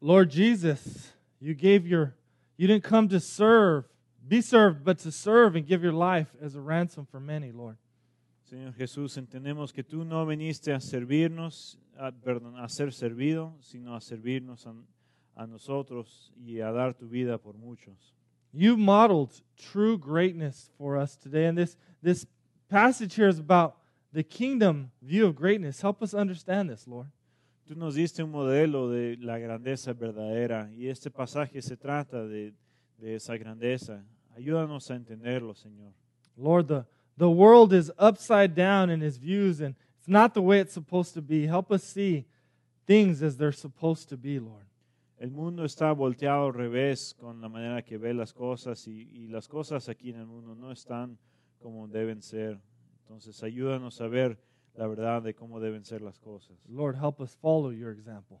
Lord Jesus, you gave your, you didn't come to serve, be served, but to serve and give your life as a ransom for many, Lord. Señor Jesús, entendemos que tú no viniste a servirnos, a, perdón, a ser servido, sino a servirnos a, a nosotros y a dar tu vida por muchos. You modeled true greatness for us today. And this, this passage here is about the kingdom view of greatness. Help us understand this, Lord. Tú nos diste un modelo de la grandeza verdadera y este pasaje se trata de, de esa grandeza. Ayúdanos a entenderlo, Señor. Lord, the, the world is upside down in his views and it's not the way it's supposed to be. Help us see things as they're supposed to be, Lord. El mundo está volteado al revés con la manera que ve las cosas y, y las cosas aquí en el mundo no están como deben ser. Entonces ayúdanos a ver la verdad de cómo deben ser las cosas. Lord, help us follow your example.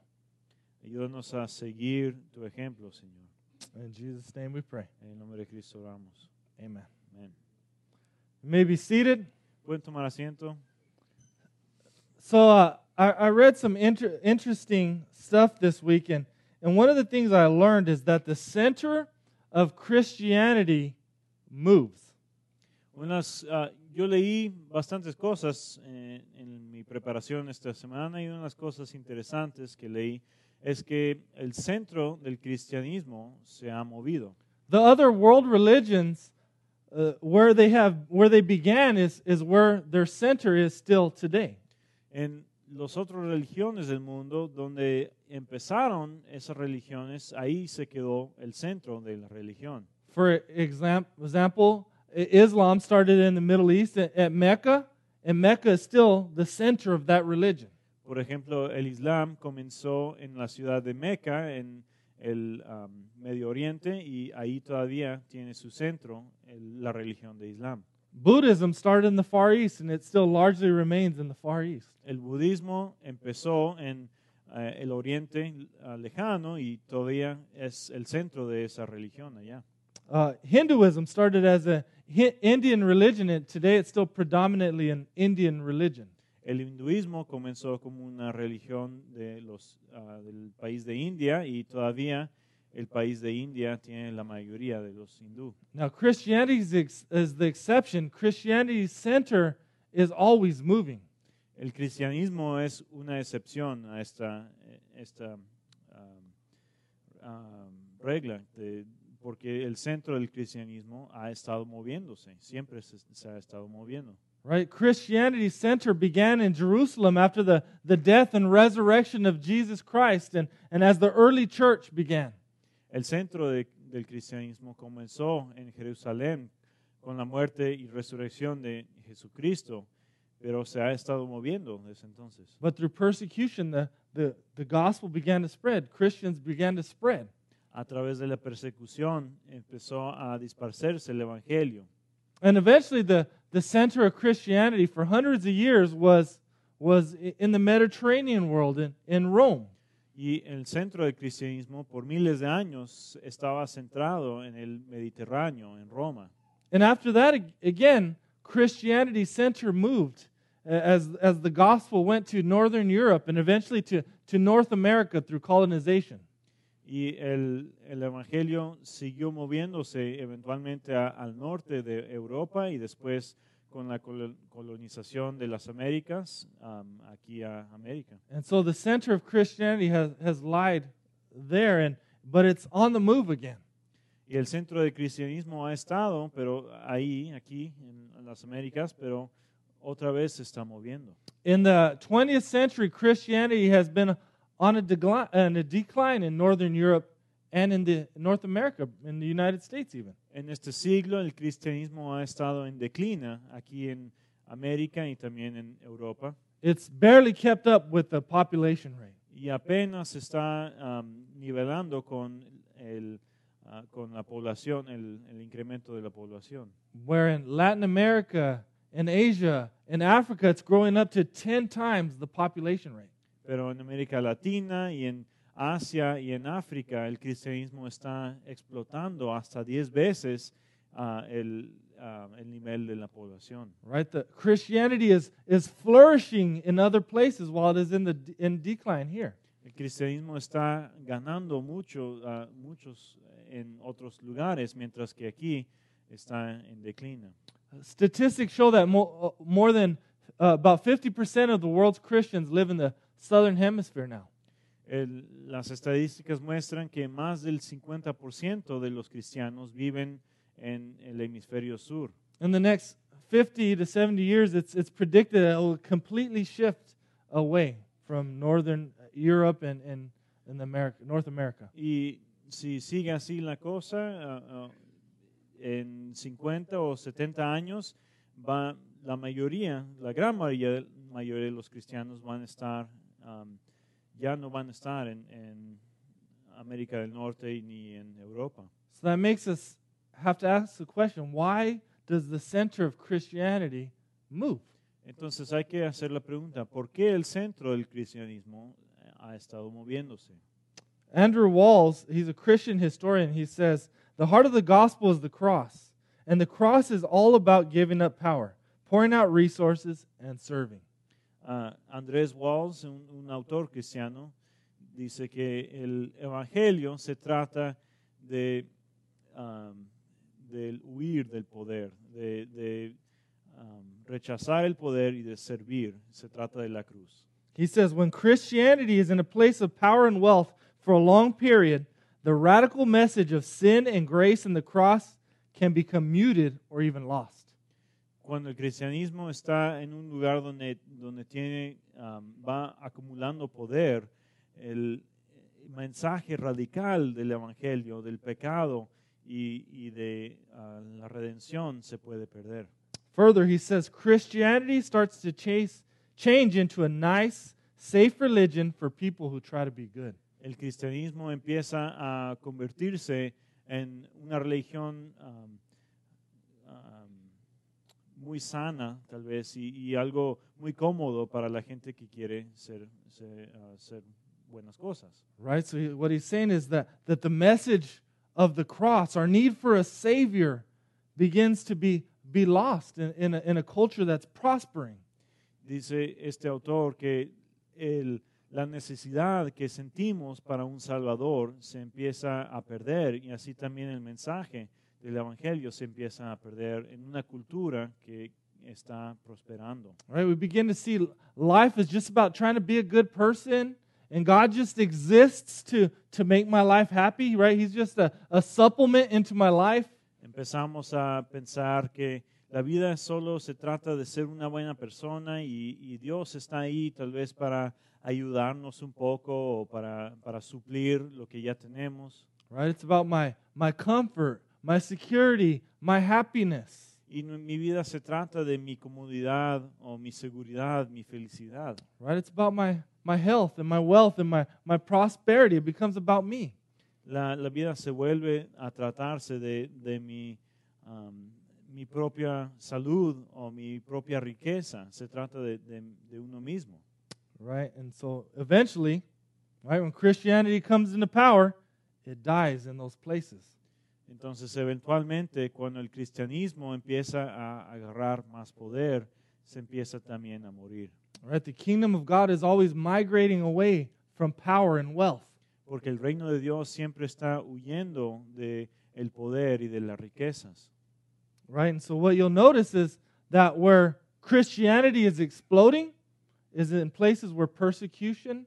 Ayúdanos a seguir tu ejemplo, Señor. In Jesus' name we pray. En el nombre de Cristo oramos. Amen. Amén. You may be seated. ¿Pueden tomar asiento? So uh, I, I read some inter- interesting stuff this weekend, and one of the things I learned is that the center of Christianity moves. Unas, ah, yo leí bastantes cosas eh, en mi preparación esta semana y una de las cosas interesantes que leí es que el centro del cristianismo se ha movido. The other world religions, uh, where they have where they began, is is where their center is still today. En las otras religiones del mundo, donde empezaron esas religiones, ahí se quedó el centro de la religión. For exam- example, Islam started in the Middle East at, Mecca, and Mecca is still the center of that religion. Por ejemplo, el Islam comenzó en la ciudad de Mecca, en el um, Medio Oriente, y ahí todavía tiene su centro el- la religión de Islam. Buddhism started in the Far East, and it still largely remains in the Far East. El budismo empezó en eh, el Oriente ah, lejano y todavía es el centro de esa religión allá. Uh, Hinduism started as a Hi- Indian religion, and today it's still predominantly an Indian religion. El hinduismo comenzó como una religión de los, ah, del país de India y todavía el país de India tiene la mayoría de los hindú. Now, Christianity is the exception. Christianity's center is always moving. El cristianismo es una excepción a esta, eh, esta um, um, regla, de- porque el centro del cristianismo ha estado moviéndose, siempre se, se ha estado moviendo. Right? Christianity's center began in Jerusalem after the, the death and resurrection of Jesus Christ and, and as the early church began. El centro de- del cristianismo comenzó en Jerusalén con la muerte y resurrección de Jesucristo, pero se ha estado moviendo desde entonces. But through persecution, the, the, the gospel began to spread. Christians began to spread. A través de la persecución empezó a dispersarse el evangelio. And eventually, the, the center of Christianity for hundreds of years was, was in the Mediterranean world, in, in Rome. Y el centro del cristianismo por miles de años estaba centrado en el Mediterráneo, en Roma. And after that, again, Christianity's center moved as, as the gospel went to Northern Europe and eventually to, to North America through colonization. Y el, el evangelio siguió moviéndose eventualmente a- al norte de Europa y después con la colo- colonización de las Américas um, aquí a América. And so the center of Christianity has, has lied there, and, but it's on the move again. Y el centro del cristianismo ha estado, pero ahí, aquí en, en las Américas, pero otra vez se está moviendo. In the 20th century, Christianity has been on a, decline, on a decline in Northern Europe and in the North America, in the United States even. En este siglo el cristianismo ha estado en declina aquí en América y también en Europa It's barely kept up with the population rate. y apenas está um, nivelando con, el, ah, con la población, el, el incremento de la población. Where in Latin America, in Asia, in Africa, it's growing up to 10 times the population rate. Pero en América Latina y en Asia y en África el cristianismo está explotando hasta 10 veces ah, el, ah, el nivel de la población. Right? The Christianity is, is flourishing in other places while it is in, the, in decline here. El cristianismo está ganando mucho, a muchos en otros lugares, mientras que aquí está en. Statistics show that more, more than uh, about 50% of the world's Christians live in the southern hemisphere now. El- las estadísticas muestran que más del 50% de los cristianos viven en el hemisferio sur. In the next 50 to 70 years, it's, it's predicted that it will completely shift away from northern Europe and, and, and America, North America. Y si sigue así la cosa, ah, ah, en 50 o 70 años, va, la mayoría, la gran mayoría, mayoría de los cristianos van a estar, am, ya no van a estar en, en América del Norte ni en Europa. So that makes us have to ask the question why does the center of Christianity move? Entonces hay que hacer la pregunta, ¿por qué el centro del cristianismo eh, ha estado moviéndose? Andrew Walls, he's a Christian historian, he says, The heart of the gospel is the cross, and the cross is all about giving up power, pouring out resources, and serving. Ah, Andrés Walls, un, un autor cristiano, dice que el evangelio se trata de am, del huir del poder, de, de, am, rechazar el poder y de servir. Se trata de la cruz. He says, When Christianity is in a place of power and wealth for a long period, the radical message of sin and grace in the cross can become muted or even lost. Cuando el cristianismo está en un lugar donde, donde tiene, am, va acumulando poder, el mensaje radical del evangelio, del pecado y, y de ah, la redención se puede perder. Further, he says Christianity starts to chase, change into a nice, safe religion for people who try to be good. El cristianismo empieza a convertirse en una religión am, am, muy sana, tal vez, y, y algo muy cómodo para la gente que quiere ser, ser, ah, buenas cosas. Right? So, he, what he's saying is that, that the message of the cross, our need for a Savior, begins to be, be lost in, in, a, in a culture that's prospering. Dice este autor que el- la necesidad que sentimos para un Salvador se empieza a perder y así también el mensaje del Evangelio se empieza a perder en una cultura que está prosperando. Right? We begin to see life is just about trying to be a good person, and God just exists to, to make my life happy, right? He's just a, a supplement into my life. Empezamos a pensar que la vida solo se trata de ser una buena persona y, y Dios está ahí tal vez para ayudarnos un poco o para, para suplir lo que ya tenemos. Right? It's about my, my comfort, my security, my happiness. Y mi vida se trata de mi comodidad o mi seguridad, mi felicidad. Right? It's about my, my health and my wealth and my, my prosperity. It becomes about me. La, la vida se vuelve a tratarse de, de mi, am, mi propia salud o mi propia riqueza. Se trata de, de- de uno mismo. Right? And so eventually, right, when Christianity comes into power, it dies in those places. Entonces, eventualmente, cuando el cristianismo empieza a agarrar más poder, se empieza también a morir. Right? The kingdom of God is always migrating away from power and wealth. Porque el reino de Dios siempre está huyendo de el poder y de las riquezas. Right? And so what you'll notice is that where Christianity is exploding is in places where persecution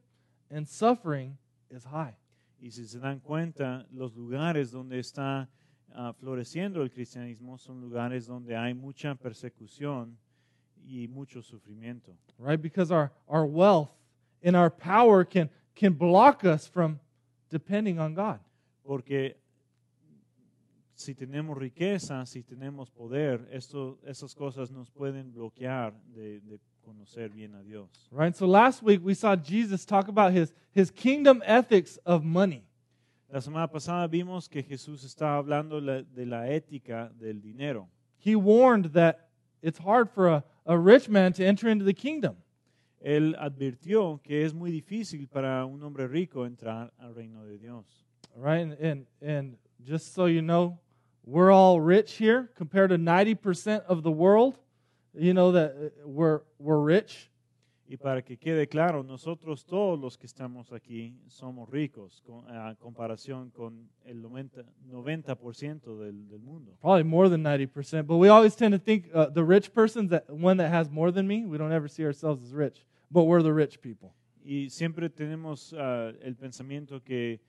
and suffering is high. Y si se dan cuenta, los lugares donde está ah, floreciendo el cristianismo son lugares donde hay mucha persecución y mucho sufrimiento. Right? Because our, our wealth and our power can, can block us from depending on God. Porque si tenemos riqueza, si tenemos poder, esto, esas cosas nos pueden bloquear de, de conocer bien a Dios. Right? So last week we saw Jesus talk about his, his kingdom ethics of money. La semana pasada vimos que Jesús estaba hablando de la ética del dinero. He warned that it's hard for a, a rich man to enter into the kingdom. Él advirtió que es muy difícil para un hombre rico entrar al reino de Dios. Right? And, and, and just so you know, we're all rich here compared to 90% of the world. You know that uh, we're, we're rich. Y para que quede claro, nosotros todos los que estamos aquí somos ricos con- a comparación con el 90%, 90% del, del mundo. Probably more than 90%. But we always tend to think uh, the rich person's that one that has more than me. We don't ever see ourselves as rich, but we're the rich people. Y siempre tenemos ah, el pensamiento que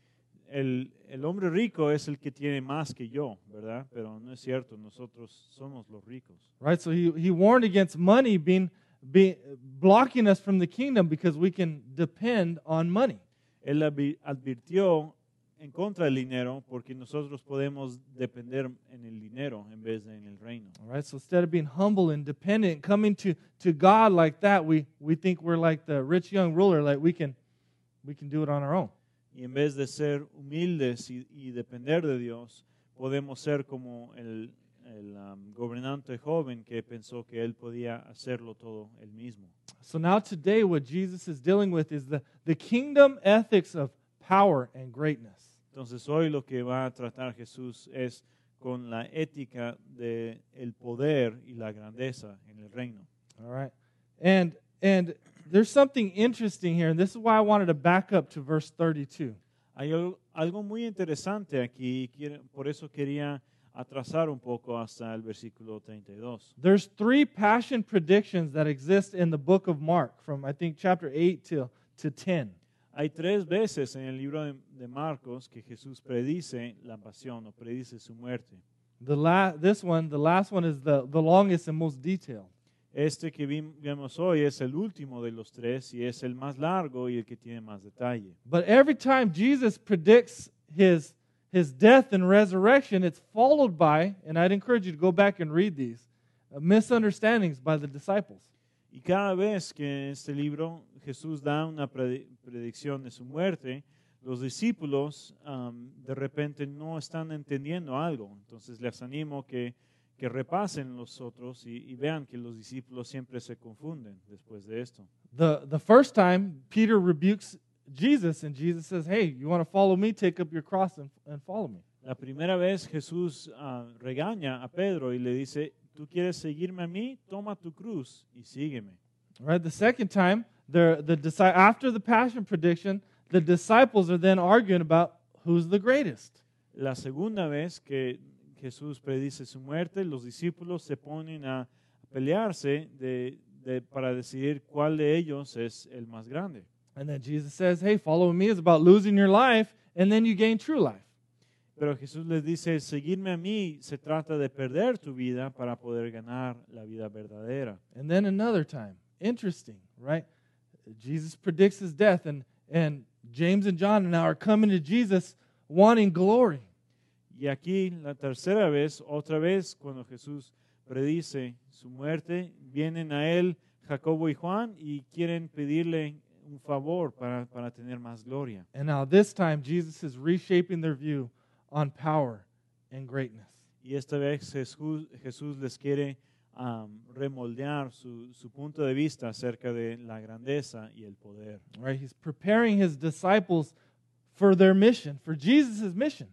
el, el hombre rico es el que tiene más que yo, ¿verdad? Pero no es cierto, nosotros somos los ricos. Right? So he, he warned against money being, being blocking us from the kingdom because we can depend on money. Él advi- advirtió en contra del dinero porque nosotros podemos depender en el dinero en vez de en el reino. All right? So instead of being humble and dependent, coming to, to God like that, we, we think we're like the rich young ruler, like we can, we can do it on our own. Y en vez de ser humildes y, y depender de Dios, podemos ser como el, el, um, gobernante joven que pensó que él podía hacerlo todo él mismo. So now today what Jesus is dealing with is the, the kingdom ethics of power and greatness. Entonces hoy lo que va a tratar Jesús es con la ética de el poder y la grandeza en el reino. All right. And and there's something interesting here, and this is why I wanted to back up to verse 32. Hay algo muy interesante aquí, por eso quería atrasar un poco hasta el versículo 32. There's three passion predictions that exist in the book of Mark from I think chapter 8 till to 10. Hay tres veces en el libro de, de Marcos que Jesús predice la pasión o predice su muerte. The la- this one, the last one is the, the longest and most detailed. Este que vim- vemos hoy es el último de los tres y es el más largo y el que tiene más detalle. But every time Jesus predicts his his death and resurrection, it's followed by, and I'd encourage you to go back and read these, uh, misunderstandings by the disciples. Y cada vez que en este libro Jesús da una predi- predicción de su muerte, los discípulos am, de repente no están entendiendo algo. Entonces les animo que, que repasen los otros y, y vean que los discípulos siempre se confunden después de esto. The, the first time, Peter rebukes Jesus, and Jesus says, Hey, you want to follow me? Take up your cross and, and follow me. La primera vez Jesús ah, regaña a Pedro y le dice, ¿tú quieres seguirme a mí? Toma tu cruz y sígueme. Right, the second time, the, the, after the passion prediction, the disciples are then arguing about who's the greatest. La segunda vez que Jesús predice su muerte, los discípulos se ponen a pelearse de, de- para decidir cuál de ellos es el más grande. And then Jesus says, Hey, following me is about losing your life, and then you gain true life. Pero Jesús les dice, seguirme a mí se trata de perder tu vida para poder ganar la vida verdadera. And then another time, interesting, right? Jesus predicts his death, and, and James and John now are coming to Jesus wanting glory. Y aquí la tercera vez, otra vez, cuando Jesús predice su muerte, vienen a él Jacobo y Juan y quieren pedirle un favor para, para tener más gloria. And now this time, Jesus is reshaping their view on power and greatness. Y esta vez Jesús, Jesús les quiere am, remoldear su, su punto de vista acerca de la grandeza y el poder. Right? He's preparing his disciples for their mission, for Jesus' mission.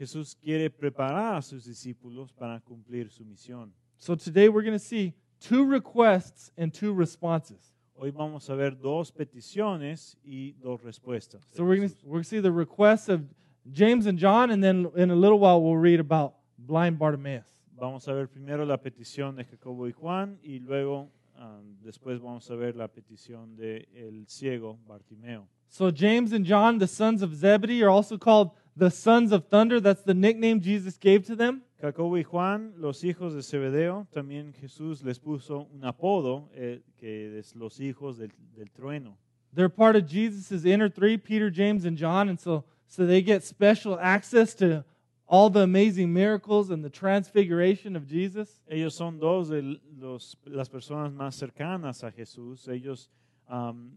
Jesús quiere preparar a sus discípulos para cumplir su misión. So today we're going to see two requests and two responses. Hoy vamos a ver dos peticiones y dos respuestas. So we're going to we're going to see the requests of James and John, and then in a little while we'll read about blind Bartimaeus. Vamos a ver primero la petición de Jacobo y Juan y luego am, después vamos a ver la petición de el ciego Bartimeo. So James and John, the sons of Zebedee, are also called the sons of thunder. That's the nickname Jesus gave to them. Jacobo y Juan, los hijos de Zebedeo, también Jesús les puso un apodo eh, que es los hijos del, del trueno. They're part of Jesus' inner three, Peter, James, and John, and so so they get special access to all the amazing miracles and the transfiguration of Jesus. Ellos son dos de los, las personas más cercanas a Jesús. Ellos am,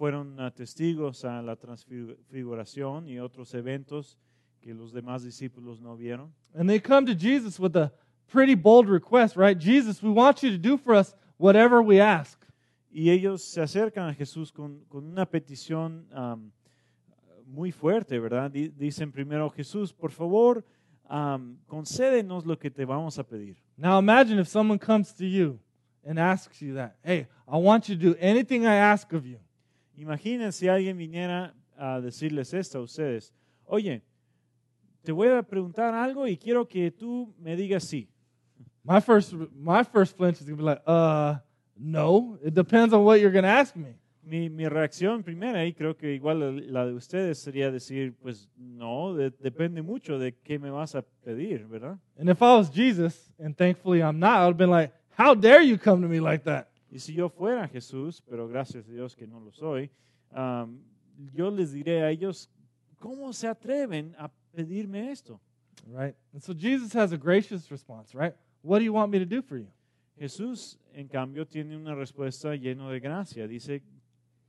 fueron ah, testigos a la transfiguración y otros eventos que los demás discípulos no vieron. And they come to Jesus with a pretty bold request, right? Jesus, we want you to do for us whatever we ask. Y ellos se acercan a Jesús con, con una petición am, muy fuerte, ¿verdad? Di- Dicen primero, Jesús, por favor, am, concédenos lo que te vamos a pedir. Now imagine if someone comes to you and asks you that. Hey, I want you to do anything I ask of you. Imaginen si alguien viniera a decirles esto a ustedes. Oye, te voy a preguntar algo y quiero que tú me digas sí. My first, my first flinch is gonna be like, uh, no. It depends on what you're gonna ask me. Mi, mi reacción primera, y creo que igual la de ustedes, sería decir, pues no, de- depende mucho de qué me vas a pedir, ¿verdad? And if I was Jesus, and thankfully I'm not, I would have been like, how dare you come to me like that? Y si yo fuera Jesús, pero gracias a Dios que no lo soy, am, yo les diré a ellos, ¿cómo se atreven a pedirme esto? Right? And so Jesus has a gracious response, right? What do you want me to do for you? Jesús, en cambio, tiene una respuesta llena de gracia. Dice,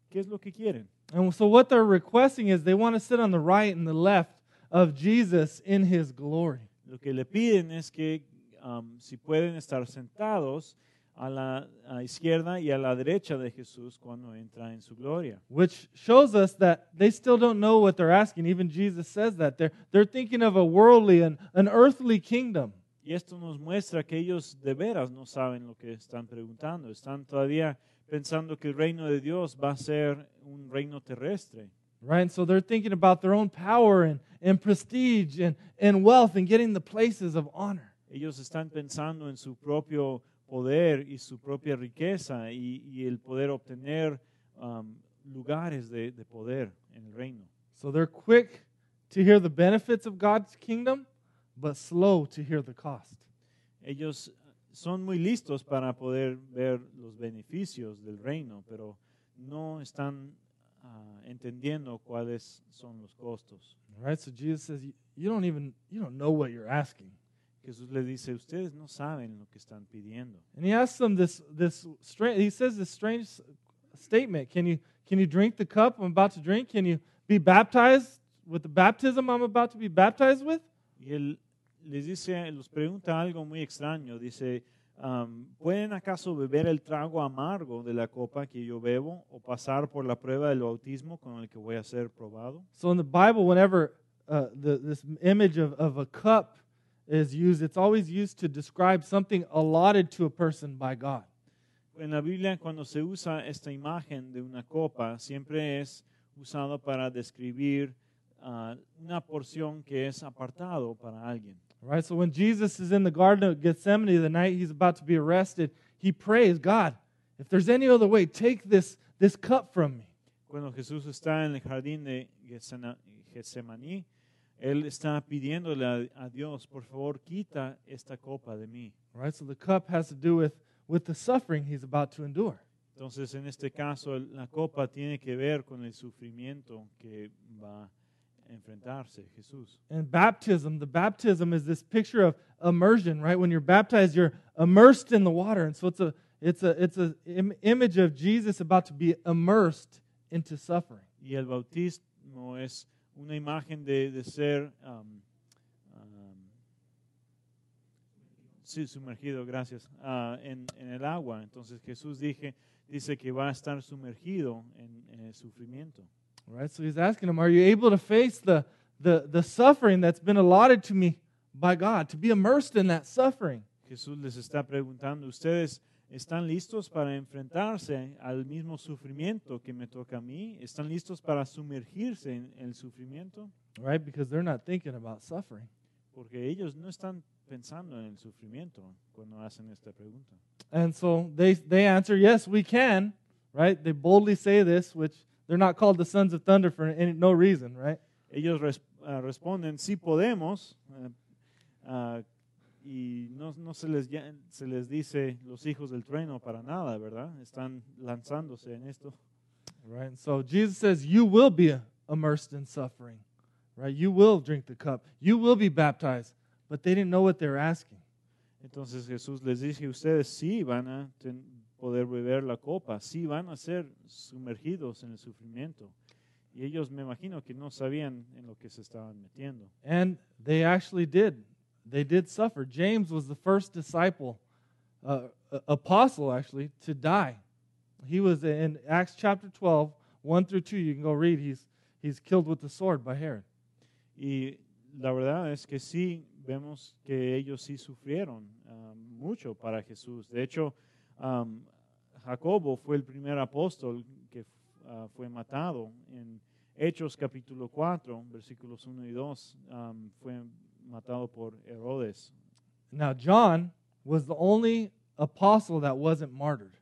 ¿qué es lo que quieren? And so what they're requesting is they want to sit on the right and the left of Jesus in his glory. Lo que le piden es que am, si pueden estar sentados a la a izquierda y a la derecha de Jesús cuando entra en su gloria. Which shows us that they still don't know what they're asking. Even Jesus says that. They're, they're thinking of a worldly and an earthly kingdom. Y esto nos muestra que ellos de veras no saben lo que están preguntando. Están todavía pensando que el reino de Dios va a ser un reino terrestre. Right? And so they're thinking about their own power and, and prestige and, and wealth and getting the places of honor. Ellos están pensando en su propio poder y su propia riqueza y, y el poder obtener um, lugares de, de poder en el reino. So they're quick to hear the benefits of God's kingdom, but slow to hear the cost. Ellos son muy listos para poder ver los beneficios del reino, pero no están ah, entendiendo cuáles son los costos. Right? So Jesus says, you don't even you don't know what you're asking. Jesús les dice, ustedes no saben lo que están pidiendo. And he asks them this this strange he says this strange statement. Can you can you drink the cup I'm about to drink? Can you be baptized with the baptism I'm about to be baptized with? Y él les dice, los pregunta algo muy extraño. Dice, um, ¿pueden acaso beber el trago amargo de la copa que yo bebo o pasar por la prueba del bautismo con el que voy a ser probado? So in the Bible, whenever uh, the, this image of, of a cup is used, it's always used to describe something allotted to a person by God. En la Biblia, cuando se usa esta imagen de una copa, siempre es usado para describir ah, una porción que es apartado para alguien. Right? So when Jesus is in the Garden of Gethsemane the night he's about to be arrested, he prays, God, if there's any other way, take this, this cup from me. Cuando Jesús está en el jardín de Getsemaní, él está pidiéndole a, a Dios, por favor, quita esta copa de mí. Right? So the cup has to do with, with the suffering he's about to endure. Entonces, en este caso, la copa tiene que ver con el sufrimiento que va a enfrentarse Jesús. And baptism, the baptism is this picture of immersion, right? When you're baptized, you're immersed in the water. And so it's a it's a it's a Im- image of Jesus about to be immersed into suffering. Y el bautismo es una imagen de, de ser um, um, sí, sumergido, gracias, ah, en, en el agua. Entonces Jesús dije, dice que va a estar sumergido en, en el sufrimiento. Right? So he's asking him, Are you able to face the the the suffering that's been allotted to me by God, to be immersed in that suffering? Jesús les está preguntando, ¿ustedes están listos para enfrentarse al mismo sufrimiento que me toca a mí? ¿Están listos para sumergirse en el sufrimiento? Right? Because they're not thinking about suffering. Porque ellos no están pensando en el sufrimiento cuando hacen esta pregunta. And so they they answer, Yes, we can. Right? They boldly say this, which they're not called the sons of thunder for any, no reason, right? Ellos res- ah, responden, sí podemos, eh, ah, y no, no se, les, se les dice los hijos del trueno para nada, ¿verdad? Están lanzándose en esto. Right? And so Jesus says, You will be immersed in suffering. Right? You will drink the cup. You will be baptized. But they didn't know what they were asking. Entonces Jesús les dice, ustedes sí van a ten- poder beber la copa, sí van a ser sumergidos en el sufrimiento. Y ellos me imagino que no sabían en lo que se estaban metiendo. And they actually did. They did suffer. James was the first disciple, uh, apostle actually, to die. He was in Acts chapter 12, 1 through 2. You can go read. He's, he's killed with the sword by Herod. Y la verdad es que sí vemos que ellos sí sufrieron ah, mucho para Jesús. De hecho, Um, Jacobo fue el primer apóstol que ah, fue matado. En Hechos capítulo 4, versículos 1 y 2, um, fue matado por Herodes. Now, John was the only apostle that wasn't martyred.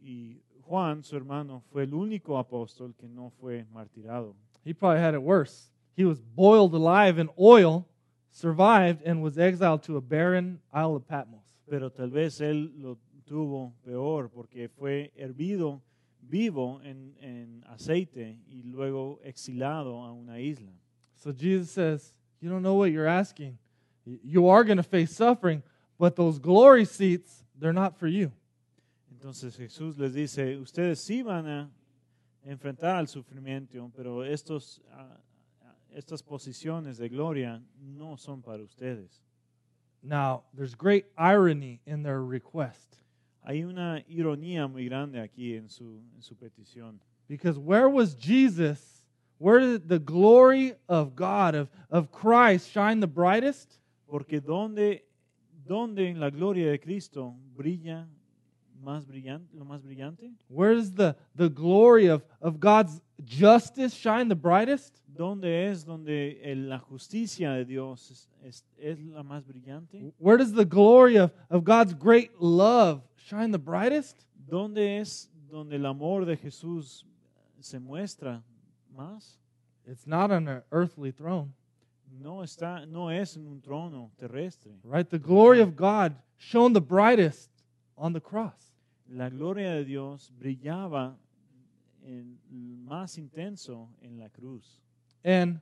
Y Juan, su hermano, fue el único apóstol que no fue martirado. He probably had it worse. He was boiled alive in oil, survived, and was exiled to a barren Isle of Patmos. Pero tal vez él lo tuvo peor porque fue hervido vivo en, en aceite y luego exilado a una isla. So Jesus says, You don't know what you're asking. You are going to face suffering, but those glory seats, they're not for you. Entonces Jesús les dice, ustedes sí van a enfrentar al sufrimiento, pero estos, ah, ah, estas posiciones de gloria no son para ustedes. Now, there's great irony in their request Hay una ironía muy grande aquí en su, en su petición. because where was Jesus? Where did the glory of God, of, of Christ, shine the brightest? Porque donde, donde en la gloria de Cristo brilla más brillante, lo más brillante, Where does the, the glory of, of God's justice shine the brightest? donde es donde la justicia de Dios es, es- es la más brillante, Where does the glory of, of God's great love shine the brightest? donde es donde el amor de Jesús se muestra más. It's not on an earthly throne, No está, no es en un trono terrestre. right? The glory of God shone the brightest on the cross. La gloria de Dios brillaba en, más intenso en la cruz. And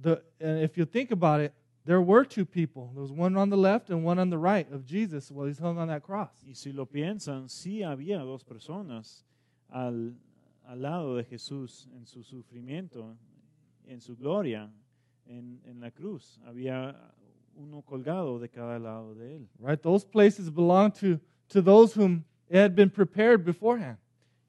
the and if you think about it, there were two people. There was one on the left and one on the right of Jesus while he's hung on that cross. Y si lo piensan, sí había dos personas al, al lado de Jesús en su sufrimiento, en su gloria, en, en la cruz. Había uno colgado de cada lado de él. Right? Those places belong to to those whom it had been prepared beforehand.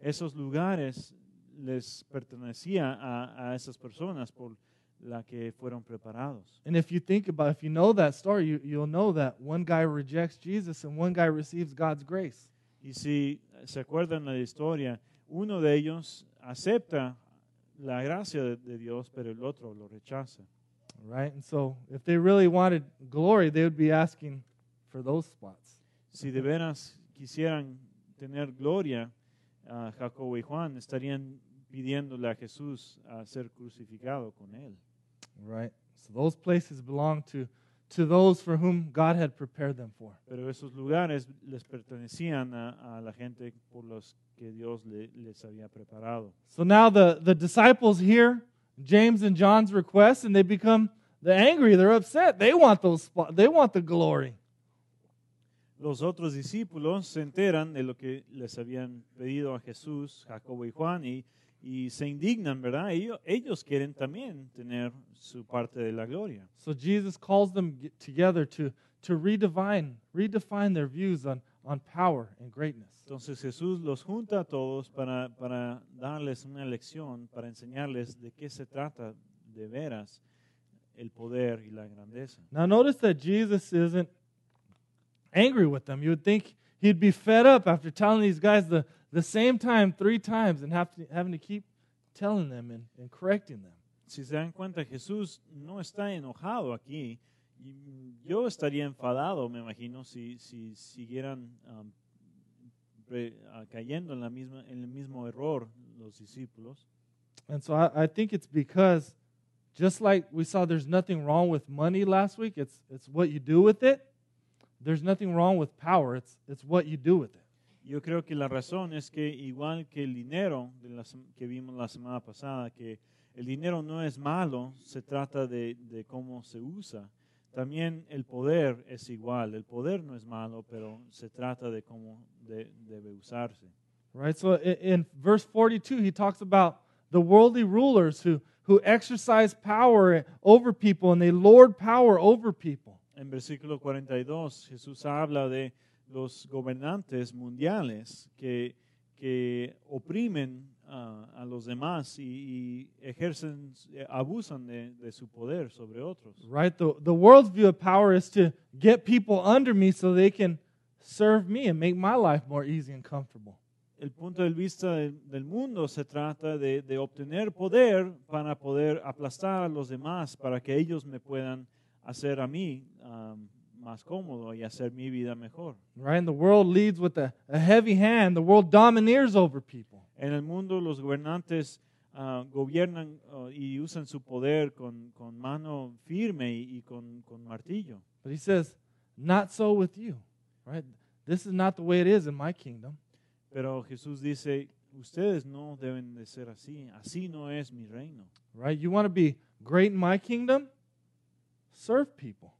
Esos lugares les pertenecía a, a esas personas por la que fueron preparados. And if you think about if you know that story, you, you'll know that one guy rejects Jesus and one guy receives God's grace. Y si se acuerdan la historia, uno de ellos acepta la gracia de, Dios, pero el otro lo rechaza. Right? And so if they really wanted glory, they would be asking for those spots. Si de veras quisieran tener gloria, a Jacobo y Juan estarían pidiéndole a Jesús a ser crucificado con él. Right? So those places belong to to those for whom God had prepared them for. Pero esos lugares les pertenecían a, a la gente por los que Dios le- les había preparado. So now the, the disciples hear James and John's request and they become they're angry, they're upset. They want those they want the glory. Los otros discípulos se enteran de lo que les habían pedido a Jesús, Jacobo y Juan, y, y se indignan, ¿verdad? Ellos, ellos quieren también tener su parte de la gloria. So Jesus calls them together to to redefine redefine their views on, on power and greatness. Entonces Jesús los junta a todos para, para darles una lección, para enseñarles de qué se trata de veras el poder y la grandeza. Now notice that Jesus isn't angry with them. You would think he'd be fed up after telling these guys the, the same time three times and have to, having to keep telling them and, and correcting them. Si se dan cuenta, Jesús no está enojado aquí. Y yo estaría enfadado, me imagino, si, si siguieran um, pre- ah, cayendo en, la misma, en el mismo error los discípulos. And so I, I think it's because just like we saw there's nothing wrong with money last week, it's, it's what you do with it. There's nothing wrong with power, it's, it's what you do with it. Yo creo que la razón es que igual que el dinero de que vimos la semana pasada, que el dinero no es malo, se trata de, de cómo se usa. También el poder es igual. El poder no es malo, pero se trata de cómo de- debe usarse. Right? So in, in verse 42, he talks about the worldly rulers who, who exercise power over people and they lord power over people. En versículo 42, Jesús habla de los gobernantes mundiales que, que oprimen ah, a los demás y, y ejercen, eh, abusan de, de su poder sobre otros. Right? The, the world's view of power is to get people under me so they can serve me and make my life more easy and comfortable. El punto de vista del, del mundo se trata de, de obtener poder para poder aplastar a los demás, para que ellos me puedan hacer a mí um, más cómodo y hacer mi vida mejor. Right? And the world leads with a, a heavy hand. The world domineers over people. En el mundo los gobernantes ah, gobiernan ah, y usan su poder con, con mano firme y, y con, con martillo. But he says, not so with you. Right? This is not the way it is in my kingdom. Pero Jesús dice, ustedes no deben de ser así, así no es mi reino. Right? You want to be great in my kingdom? Serve people.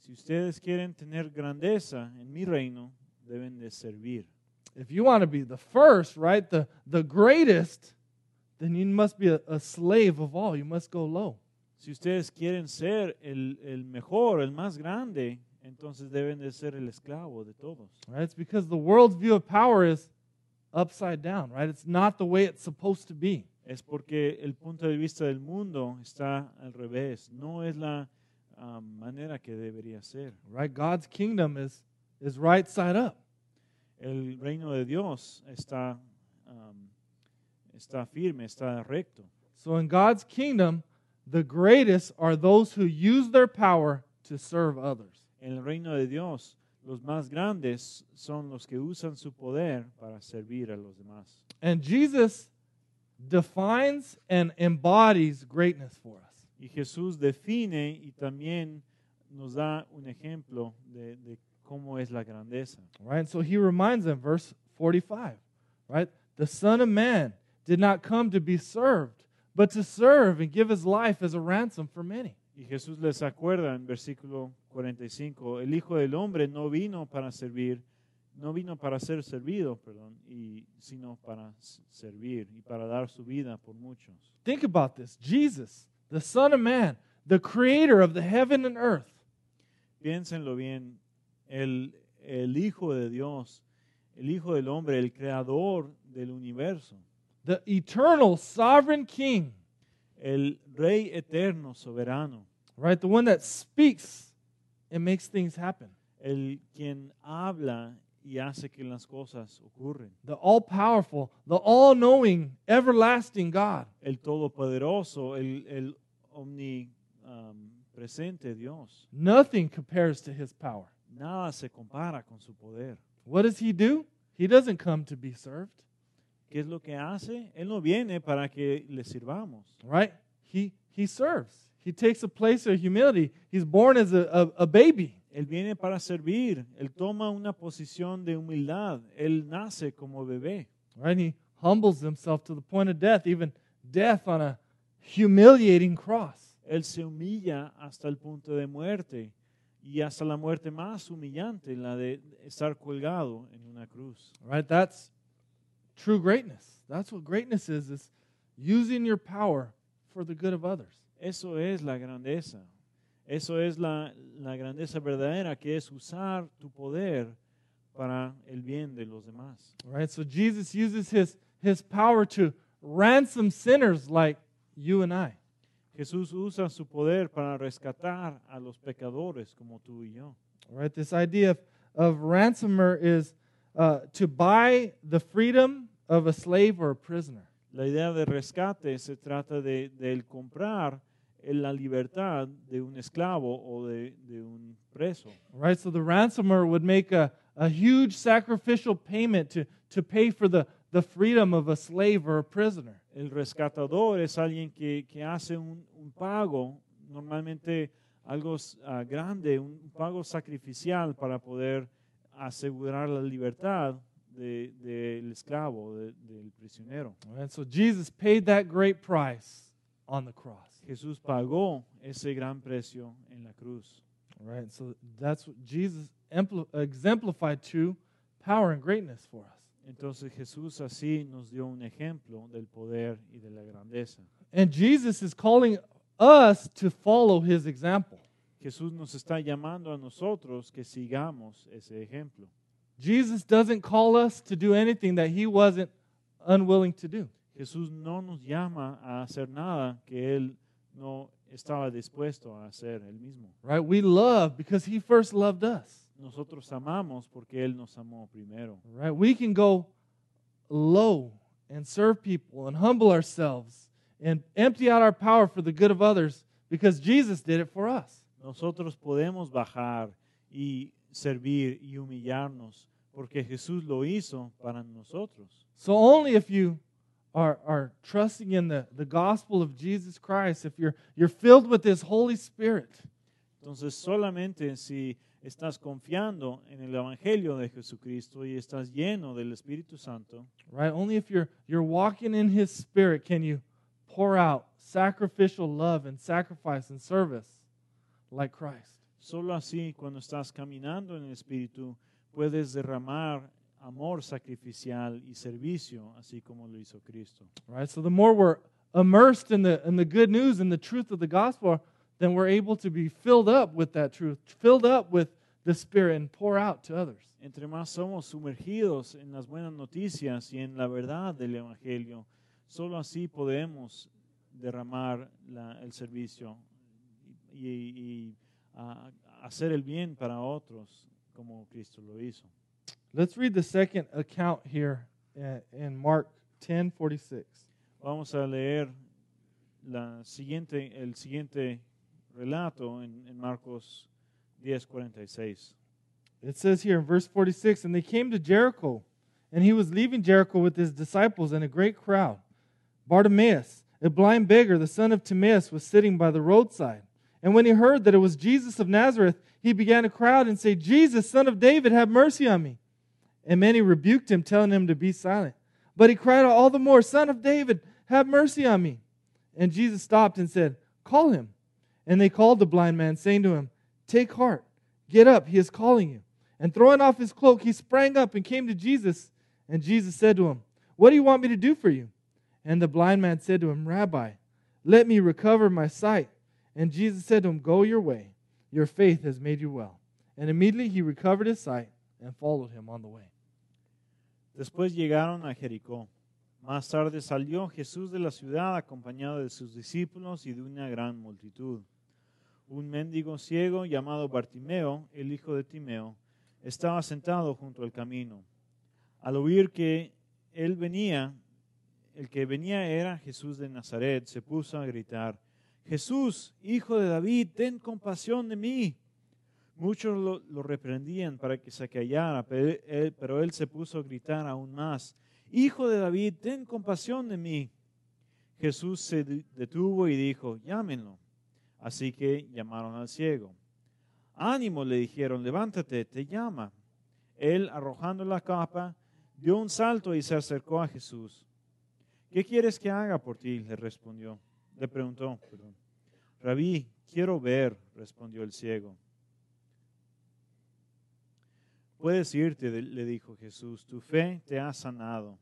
Si ustedes quieren tener grandeza en mi reino, deben de servir. If you want to be the first, right, the, the greatest, then you must be a, a slave of all. You must go low. Si ustedes quieren ser el, el mejor, el más grande, entonces deben de ser el esclavo de todos. Right? It's because the world's view of power is upside down, right? It's not the way it's supposed to be. Es porque el punto de vista del mundo está al revés. No es la manera que debería ser. Right? God's kingdom is is right side up. El reino de Dios está, um, está firme, está recto. So in God's kingdom, the greatest are those who use their power to serve others. En el reino de Dios, los más grandes son los que usan su poder para servir a los demás. And Jesus defines and embodies greatness for us. Y Jesús define y también nos da un ejemplo de, de cómo es la grandeza. Right? So he reminds them, verse 45, right? The Son of Man did not come to be served, but to serve and give his life as a ransom for many. Y Jesús les acuerda en versículo 45, el Hijo del Hombre no vino para servir, no vino para ser servido, perdón, y, sino para servir y para dar su vida por muchos. Think about this Jesus, the Son of Man, the creator of the heaven and earth, Piénsenlo bien, el, el Hijo de Dios, el Hijo del Hombre, el Creador del universo, the eternal sovereign King, el Rey eterno, soberano, right? The one that speaks and makes things happen, el quien habla y hace que las cosas ocurren, the all powerful, the all knowing, everlasting God. el Todopoderoso, el, el omnipresente um, Dios. Nothing compares to his power. Nada se compara con su poder. What does he do? He doesn't come to be served, ¿Qué es lo que hace? Él no viene para que le sirvamos. right? He, he serves. He takes a place of humility. He's born as a, a, a baby. Él viene para servir. Él toma una posición de humildad. Él nace como bebé. Right? He humbles himself to the point of death, even death on a humiliating cross. Él se humilla hasta el punto de muerte y hasta la muerte más humillante, la de estar colgado en una cruz. Right? That's true greatness. That's what greatness is, is using your power for the good of others. Eso es la grandeza. Eso es la, la grandeza verdadera, que es usar tu poder para el bien de los demás. Right? So Jesus uses his, his power to ransom sinners like you and I. Jesús usa su poder para rescatar a los pecadores como tú y yo. Right? This idea of, of ransomer is uh, to buy the freedom of a slave or a prisoner. La idea de rescate se trata de, comprar en la libertad de un esclavo o de, de un preso. Right? So the ransomer would make a, a huge sacrificial payment to, to pay for the, the freedom of a slave or a prisoner. El rescatador es alguien que, que hace un, un pago, normalmente algo ah, grande, un pago sacrificial para poder asegurar la libertad de- del esclavo, de- del prisionero. Right? So Jesus paid that great price on the cross. Jesús pagó ese gran precio en la cruz. Right? So that's what Jesus exemplified true power and greatness for us. Entonces Jesús así nos dio un ejemplo del poder y de la grandeza. And Jesus is calling us to follow his example. Jesús nos está llamando a nosotros que sigamos ese ejemplo. Jesus doesn't call us to do anything that he wasn't unwilling to do. Jesús no nos llama a hacer nada que Él no estaba dispuesto a hacer Él mismo. Right? We love because he first loved us. nosotros amamos porque Él nos amó primero. Right? We can go low and serve people and humble ourselves and empty out our power for the good of others because Jesus did it for us. Nosotros podemos bajar y servir y humillarnos porque Jesús lo hizo para nosotros. So only if you are, are trusting in the, the gospel of Jesus Christ, if you're, you're filled with this Holy Spirit, Entonces solamente si estás confiando en el Evangelio de Jesucristo y estás lleno del Espíritu Santo, right? Only if you're, you're walking in His Spirit can you pour out sacrificial love and sacrifice and service like Christ. solo así cuando estás caminando en el Espíritu puedes derramar amor sacrificial y servicio, así como lo hizo Cristo. right? So the more we're immersed in the in the good news and the truth of the gospel, then we're able to be filled up with that truth, filled up with the Spirit, and pour out to others. Entre más somos sumergidos en las buenas noticias y en la verdad del Evangelio, solo así podemos derramar la- el servicio y, y, ah, hacer el bien para otros como Cristo lo hizo. Let's read the second account here in Mark 10:46. Vamos a leer la siguiente, el siguiente relato en, en Marcos 10:46. It says here in verse 46, and they came to Jericho, and he was leaving Jericho with his disciples and a great crowd. Bartimaeus, a blind beggar, the son of Timaeus, was sitting by the roadside. And when he heard that it was Jesus of Nazareth, he began to cry out and say, Jesus, son of David, have mercy on me. And many rebuked him, telling him to be silent. But he cried out all the more, Son of David, have mercy on me. And Jesus stopped and said, Call him. And they called the blind man, saying to him, Take heart, get up, he is calling you. And throwing off his cloak, he sprang up and came to Jesus. And Jesus said to him, What do you want me to do for you? And the blind man said to him, Rabbi, let me recover my sight. And Jesus said to him, Go your way, your faith has made you well. And immediately he recovered his sight and followed him on the way. Después llegaron a Jericó. Más tarde salió Jesús de la ciudad acompañado de sus discípulos y de una gran multitud. Un mendigo ciego llamado Bartimeo, el hijo de Timeo, estaba sentado junto al camino. Al oír que él venía, el que venía era Jesús de Nazaret, se puso a gritar, Jesús, hijo de David, ten compasión de mí. Muchos lo, reprendían para que se callara, pero él, se puso a gritar aún más, Hijo de David, ten compasión de mí. Jesús se de- detuvo y dijo, llámenlo. Así que llamaron al ciego. Ánimo, le dijeron, levántate, te llama. Él, arrojando la capa, dio un salto y se acercó a Jesús. ¿Qué quieres que haga por ti? Le respondió. Le preguntó, perdón. Rabí, quiero ver, respondió el ciego. Puedes irte, le dijo Jesús, tu fe te ha sanado.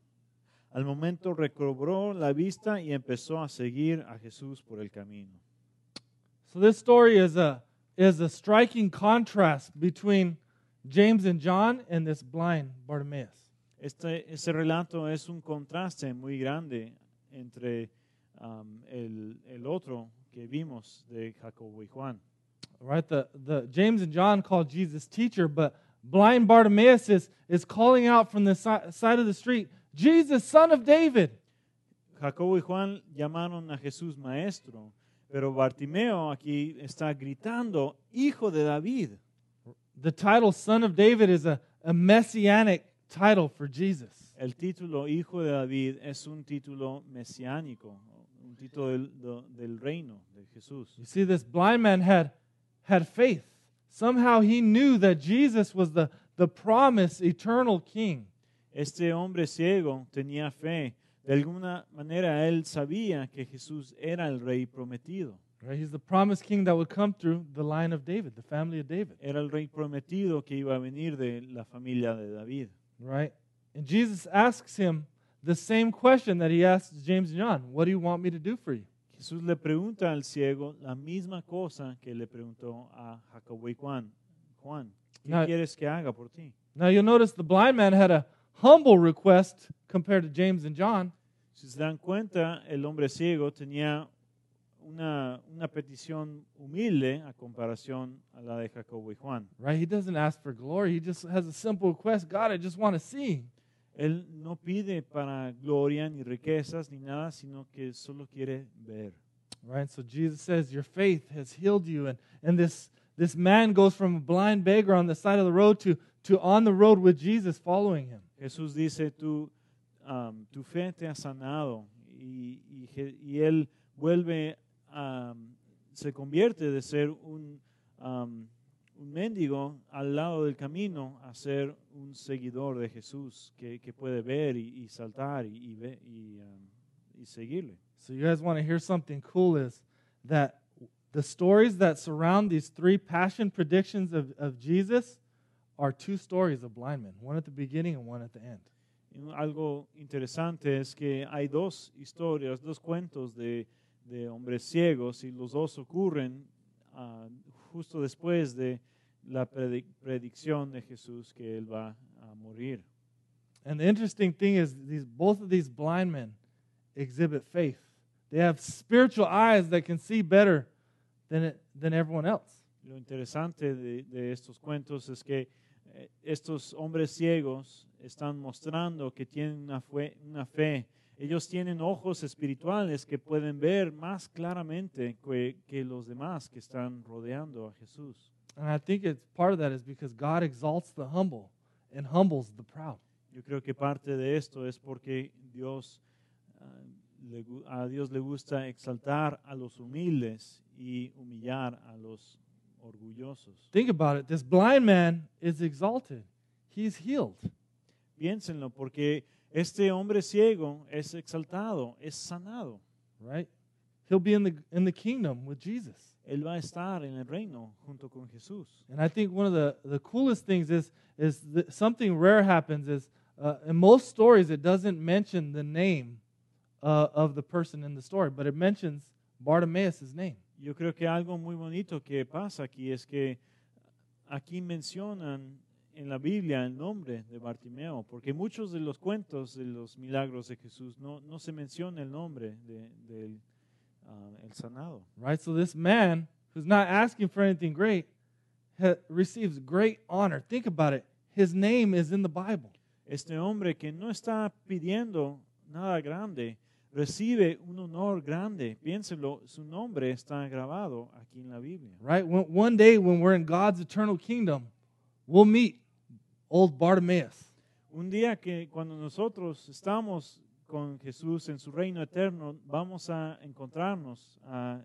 Al momento recobró la vista y empezó a seguir a Jesús por el camino. So this story is a is a striking contrast between James and John and this blind Bartimaeus. Este, ese relato es un contraste muy grande entre um, el, el otro que vimos de Jacobo y Juan. Right? The the James and John called Jesus teacher, but blind Bartimaeus is, is calling out from the si- side of the street, Jesus, son of David. Jacobo y Juan llamaron a Jesús maestro, pero Bartimeo aquí está gritando, hijo de David. The title son of David is a, a messianic title for Jesus. El título hijo de David es un título mesiánico, un título del, del reino de Jesús. You see, this blind man had had faith. Somehow he knew that Jesus was the, the promised eternal king. Este hombre ciego tenía fe. De alguna manera él sabía que Jesús era el rey prometido. Right? He's the promised king that would come through the line of David, the family of David. Era el rey prometido que iba a venir de la familia de David. Right? And Jesus asks him the same question that he asked James and John What do you want me to do for you? Jesús le pregunta al ciego la misma cosa que le preguntó a Jacobo y Juan. Juan, ¿qué quieres que haga por ti? Now you'll notice the blind man had a humble request compared to James and John. Si se dan cuenta, el hombre ciego tenía una, una petición humilde a comparación a la de Jacobo y Juan. right? He doesn't ask for glory. He just has a simple request God, I just want to see. Él no pide para gloria ni riquezas ni nada, sino que solo quiere ver. Right? So Jesus says, Your faith has healed you. And, and this, this man goes from a blind beggar on the side of the road to, to on the road with Jesus following him. Jesús dice, tu, um, tu fe te ha sanado y, y y él vuelve a, se convierte de ser un, um, un mendigo al lado del camino a ser un seguidor de Jesús que, que puede ver y, y saltar y, y, ve- y, um, y seguirle. So you guys want to hear something cool is that the stories that surround these three passion predictions of, of Jesus are two stories of blind men, one at the beginning and one at the end. Y algo interesante es que hay dos historias, dos cuentos de, de hombres ciegos y los dos ocurren ah, justo después de la predi- predicción de Jesús que él va a morir. And the interesting thing is these both of these blind men exhibit faith. They have spiritual eyes that can see better than it, than everyone else. Lo interesante de, de estos cuentos es que eh, estos hombres ciegos están mostrando que tienen una fe, una fe. Ellos tienen ojos espirituales que pueden ver más claramente que, que los demás que están rodeando a Jesús. And I think it's part of that is because God exalts the humble and humbles the proud. Yo creo que parte de esto es porque Dios, ah, le a Dios le gusta exaltar a los humildes y humillar a los orgullosos. Think about it. This blind man is exalted. He's healed. Piénsenlo, porque este hombre ciego es exaltado, es sanado. right? He'll be in the in the kingdom with Jesus. Él va a estar en el reino junto con Jesús. And I think one of the, the coolest things is is that something rare happens is uh, in most stories it doesn't mention the name uh, of the person in the story, but it mentions Bartimaeus' name. Yo creo que algo muy bonito que pasa aquí es que aquí mencionan en la Biblia el nombre de Bartimeo, porque muchos de los cuentos de los milagros de Jesús no, no se menciona el nombre de- del ah, el sanado. Right? So this man who's not asking for anything great ha- receives great honor. Think about it. His name is in the Bible. Este hombre que no está pidiendo nada grande, recibe un honor grande. Piénselo, su nombre está grabado aquí en la Biblia. Right? One day when we're in God's eternal kingdom, we'll meet old Bartimaeus. Un día que cuando nosotros estamos con Jesús en su reino eterno, vamos a encontrarnos a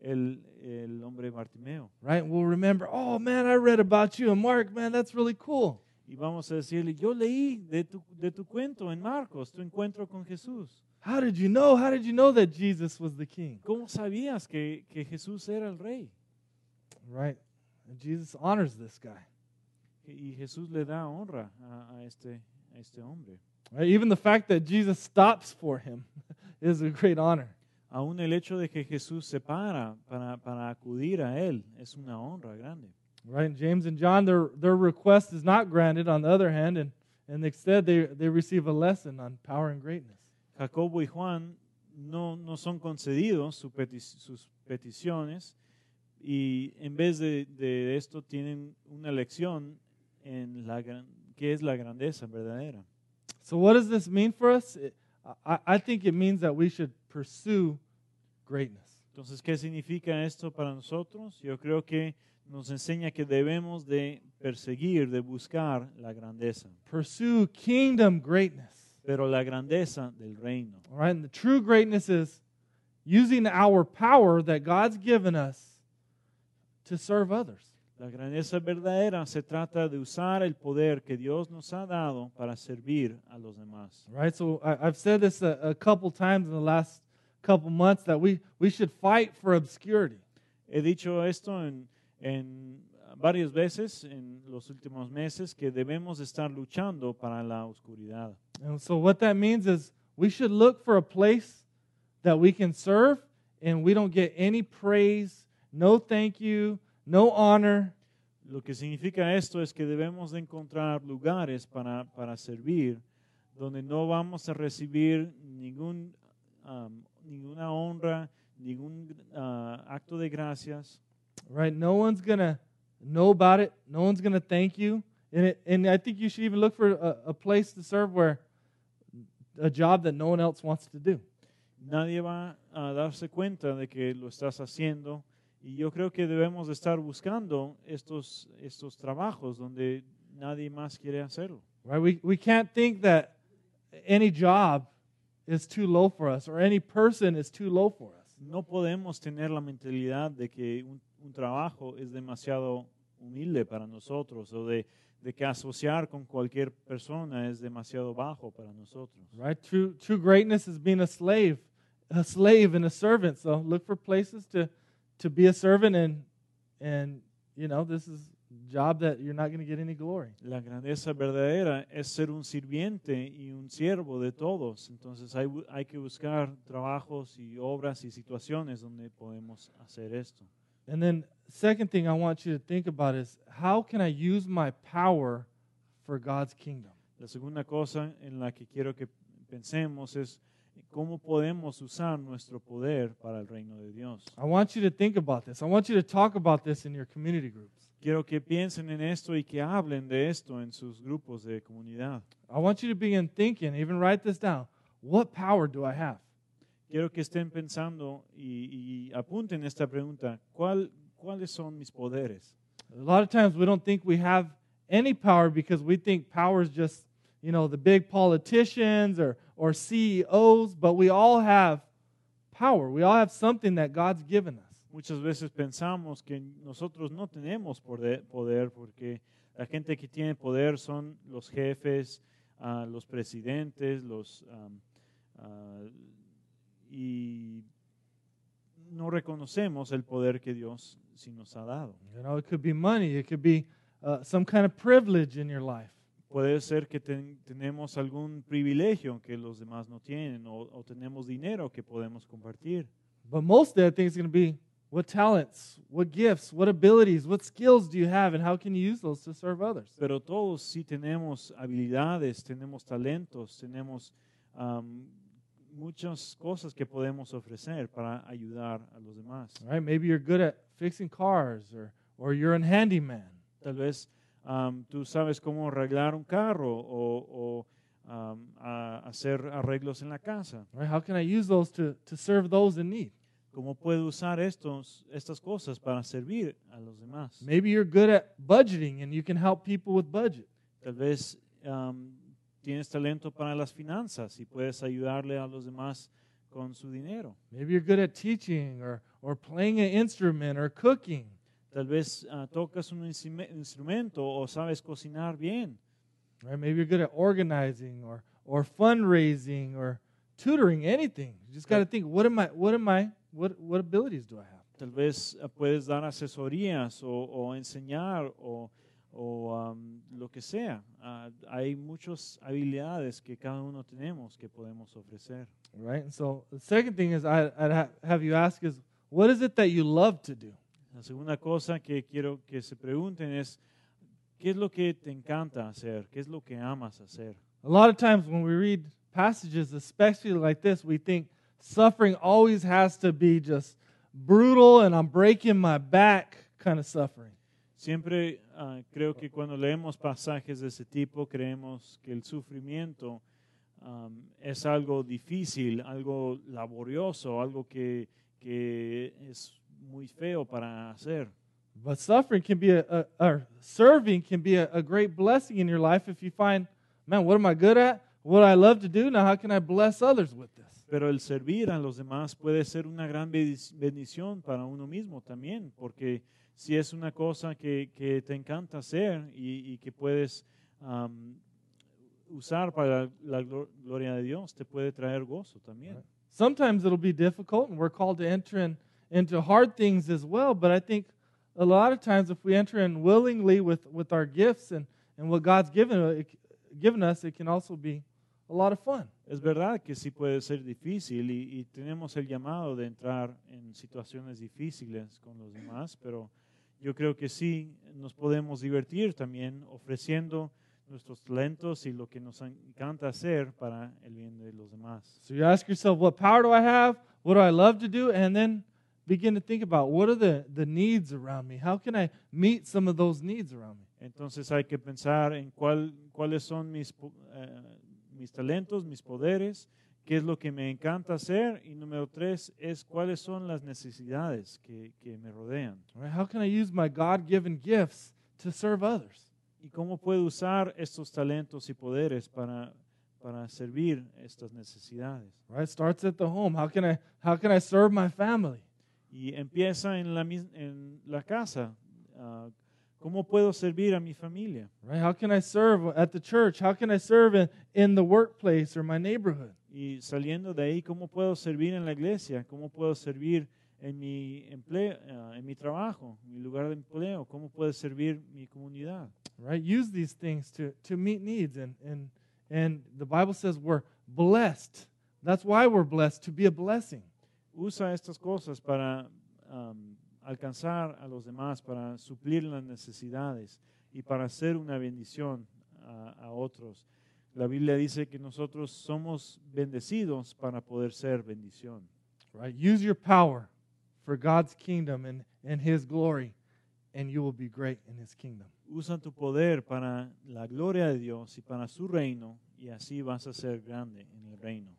el, el hombre Bartimeo. right? We'll remember, oh man, I read about you and Mark, man, that's really cool. Y vamos a decirle, yo leí de tu, de tu cuento en Marcos, tu encuentro con Jesús. How did you know? How did you know that Jesus was the king? ¿Cómo sabías que, que Jesús era el rey? Right? And Jesus honors this guy. Y Jesús le da honra a, a este, a este hombre. Right? Even the fact that Jesus stops for him is a great honor. Aún el hecho de que Jesús se para para, para acudir a él es una honra grande. Right? And James and John, their, their request is not granted on the other hand, and, and instead they, they receive a lesson on power and greatness. Jacobo y Juan no, no son concedidos su sus peticiones y en vez de, de esto tienen una lección en la que es la grandeza verdadera. So, what does this mean for us? It, I, I think it means that we should pursue greatness. Entonces, ¿qué significa esto para nosotros? Yo creo que nos enseña que debemos de perseguir, de buscar la grandeza, Pursue kingdom greatness. pero la grandeza del reino. All right, and the true greatness is using our power that God's given us to serve others. La grandeza verdadera se trata de usar el poder que Dios nos ha dado para servir a los demás. Right, so I, I've said this a, a couple times in the last couple months that we, we should fight for obscurity. He dicho esto en, en varias veces en los últimos meses que debemos estar luchando para la oscuridad. And so what that means is we should look for a place that we can serve and we don't get any praise, no thank you, no honor, Lo que significa esto es que debemos de encontrar lugares para, para servir donde no vamos a recibir ningún, um, ninguna honra ningún ah, acto de gracias. right? No one's going to know about it. No one's going to thank you. And, it, and I think you should even look for a, a place to serve where a job that no one else wants to do. Nadie va a darse cuenta de que lo estás haciendo. Y yo creo que debemos de estar buscando estos, estos trabajos donde nadie más quiere hacerlo. Right? We, we can't think that any job is too low for us or any person is too low for us. No podemos tener la mentalidad de que un, un trabajo es demasiado humilde para nosotros o de, de que asociar con cualquier persona es demasiado bajo para nosotros. Right? True, true greatness is being a slave, a slave and a servant. So look for places to, to be a servant and, and, you know, this is a job that you're not going to get any glory. La grandeza verdadera es ser un sirviente y un siervo de todos. Entonces hay, hay que buscar trabajos y obras y situaciones donde podemos hacer esto. And then, second thing I want you to think about is how can I use my power for God's kingdom? La segunda cosa en la que quiero que pensemos es cómo podemos usar nuestro poder para el reino de Dios. I want you to think about this. I want you to talk about this in your community groups. Quiero que piensen en esto y que hablen de esto en sus grupos de comunidad. I want you to begin thinking, even write this down. What power do I have? Quiero que estén pensando y, y apunten esta pregunta. ¿Cuál, ¿Cuáles son mis poderes? A lot of times we don't think we have any power because we think power is just, you know, the big politicians or, or CEOs, but we all have power. We all have something that God's given us. Muchas veces pensamos que nosotros no tenemos poder porque la gente que tiene poder son los jefes, ah, los presidentes, los am, ah, y no reconocemos el poder que Dios sí nos ha dado. You know, it could be money, it could be uh, some kind of privilege in your life. Puede ser que ten- tenemos algún privilegio que los demás no tienen o, o tenemos dinero que podemos compartir. But mostly, I think it's going to be what talents, what gifts, what abilities, what skills do you have, and how can you use those to serve others? Pero todos sí tenemos habilidades, tenemos talentos, tenemos am, muchas cosas que podemos ofrecer para ayudar a los demás. All right, maybe you're good at fixing cars, or or you're a handyman. Tal vez am, tú sabes cómo arreglar un carro o, o, a- hacer arreglos en la casa. Right? How can I use those to to serve those in need? ¿Cómo puedo usar estos, estas cosas para servir a los demás? Maybe you're good at budgeting, and you can help people with budget. Tal vez am, tienes talento para las finanzas y puedes ayudarle a los demás con su dinero. Maybe you're good at teaching, or or playing an instrument, or cooking. Tal vez ah, tocas un instrumento o sabes cocinar bien. Right? Maybe you're good at organizing, or or fundraising, or tutoring. Anything. You just got to think, what am I? What am I? What what abilities do I have? Tal vez ah, puedes dar asesorías o, o enseñar o, o, am, lo que sea. Ah, hay muchas habilidades que cada uno tenemos que podemos ofrecer. Right? And so the second thing is I, I'd ha- have you ask is, what is it that you love to do? La segunda cosa que quiero que se pregunten es, ¿qué es lo que te encanta hacer? ¿Qué es lo que amas hacer? A lot of times when we read passages, especially like this, we think suffering always has to be just brutal and I'm breaking my back kind of suffering. Siempre ah, creo que cuando leemos pasajes de ese tipo creemos que el sufrimiento am, es algo difícil, algo laborioso, algo que, que es muy feo para hacer. But suffering can be a, a or serving can be a, a great blessing in your life if you find, man, what am I good at? What I love to do? Now, how can I bless others with this? Pero el servir a los demás puede ser una gran bendición para uno mismo también, porque si es una cosa que, que te encanta hacer y, y que puedes am, usar para la glo- gloria de Dios, te puede traer gozo también. Sometimes it'll be difficult, and we're called to enter in, into hard things as well. But I think a lot of times, if we enter in willingly with, with our gifts and, and what God's given, uh, it, given us, it can also be a lot of fun. Es verdad que sí puede ser difícil y, y tenemos el llamado de entrar en situaciones difíciles con los demás, pero yo creo que sí nos podemos divertir también ofreciendo nuestros talentos y lo que nos encanta hacer para el bien de los demás. So you ask yourself, what power do I have? What do I love to do? And then begin to think about what are the, the needs around me? How can I meet some of those needs around me? Entonces hay que pensar en cuál, cuáles son mis, eh, mis talentos, mis poderes, qué es lo que me encanta hacer y número tres es cuáles son las necesidades que, que me rodean Right? How can I use my God given gifts to serve others? y cómo puedo usar estos talentos y poderes para, para servir estas necesidades. Right? Starts at the home. How can I how can I serve my family? Y empieza en la, en la casa. ah, ¿Cómo puedo servir a mi familia? Right? How can I serve at the church? How can I serve in, in the workplace or my neighborhood? Y saliendo de ahí, ¿cómo puedo servir en la iglesia? ¿Cómo puedo servir en mi empleo, ah, en mi trabajo, mi lugar de empleo? ¿Cómo puedo servir mi comunidad? Right? Use these things to, to meet needs. And, and, and the Bible says we're blessed. That's why we're blessed, to be a blessing. Usa estas cosas para alcanzar a los demás, para suplir las necesidades y para hacer una bendición a, a otros. La Biblia dice que nosotros somos bendecidos para poder ser bendición. Right? Use your power for God's kingdom and, and his glory, and you will be great in his kingdom. Usa tu poder para la gloria de Dios y para su reino y así vas a ser grande en el reino.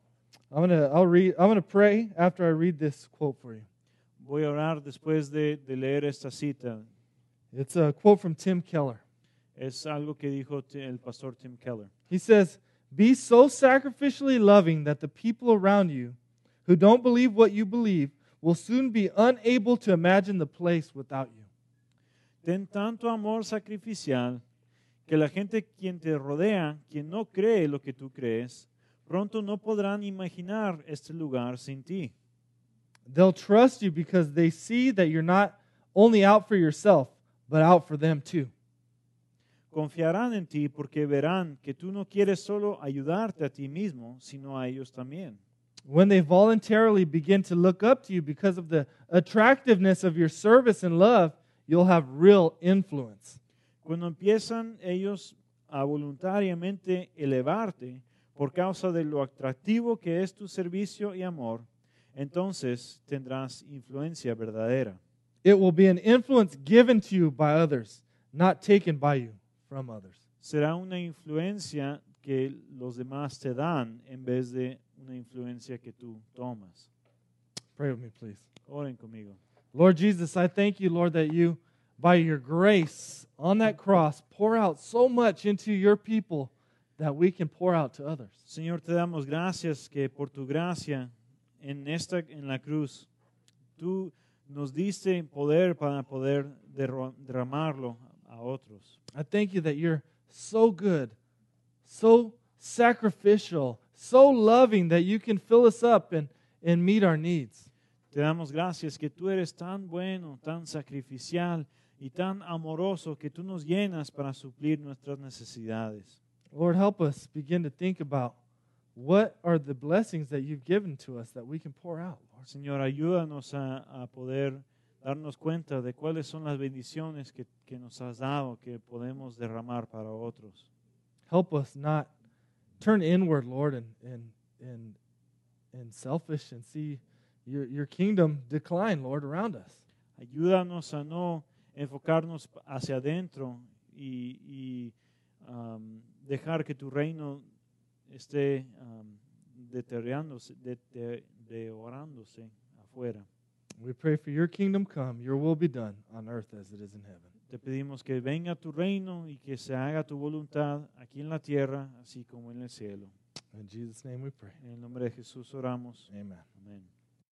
I'm gonna I'll read I'm gonna pray after I read this quote for you. Voy a orar después de, de leer esta cita. It's a quote from Tim Keller. Es algo que dijo el pastor Tim Keller. He says, Be so sacrificially loving that the people around you who don't believe what you believe will soon be unable to imagine the place without you. Ten tanto amor sacrificial que la gente quien te rodea, quien no cree lo que tú crees, pronto no podrán imaginar este lugar sin ti. They'll trust you because they see that you're not only out for yourself, but out for them too. Confiarán en ti porque verán que tú no quieres solo ayudarte a ti mismo, sino a ellos también. When they voluntarily begin to look up to you because of the attractiveness of your service and love, you'll have real influence. Cuando empiezan ellos a voluntariamente elevarte por causa de lo atractivo que es tu servicio y amor, entonces tendrás influencia verdadera. It will be an influence given to you by others, not taken by you from others. Será una influencia que los demás te dan en vez de una influencia que tú tomas. Pray with me, please. Oren conmigo. Lord Jesus, I thank you, Lord, that you, by your grace on that cross, pour out so much into your people that we can pour out to others. Señor, te damos gracias que por tu gracia en esta en la cruz tú nos diste poder para poder derramarlo a otros. I thank you that you're so good, so sacrificial, so loving that you can fill us up and, and meet our needs. Te damos gracias que tú eres tan bueno, tan sacrificial y tan amoroso que tú nos llenas para suplir nuestras necesidades. Lord, help us begin to think about what are the blessings that you've given to us that we can pour out, Lord. Señor, ayúdanos a, a poder darnos cuenta de cuáles son las bendiciones que, que nos has dado, que podemos derramar para otros. Help us not turn inward, Lord, and and and and selfish and see your your kingdom decline, Lord, around us. Ayúdanos a no enfocarnos hacia adentro y, y, um, dejar que tu reino esté um, deteriorándose, dete- deteriorándose afuera. We pray for your kingdom come, your will be done on earth as it is in heaven. Te pedimos que venga tu reino y que se haga tu voluntad aquí en la tierra, así como en el cielo. In Jesus' name we pray. En el nombre de Jesús oramos. Amen. Amén.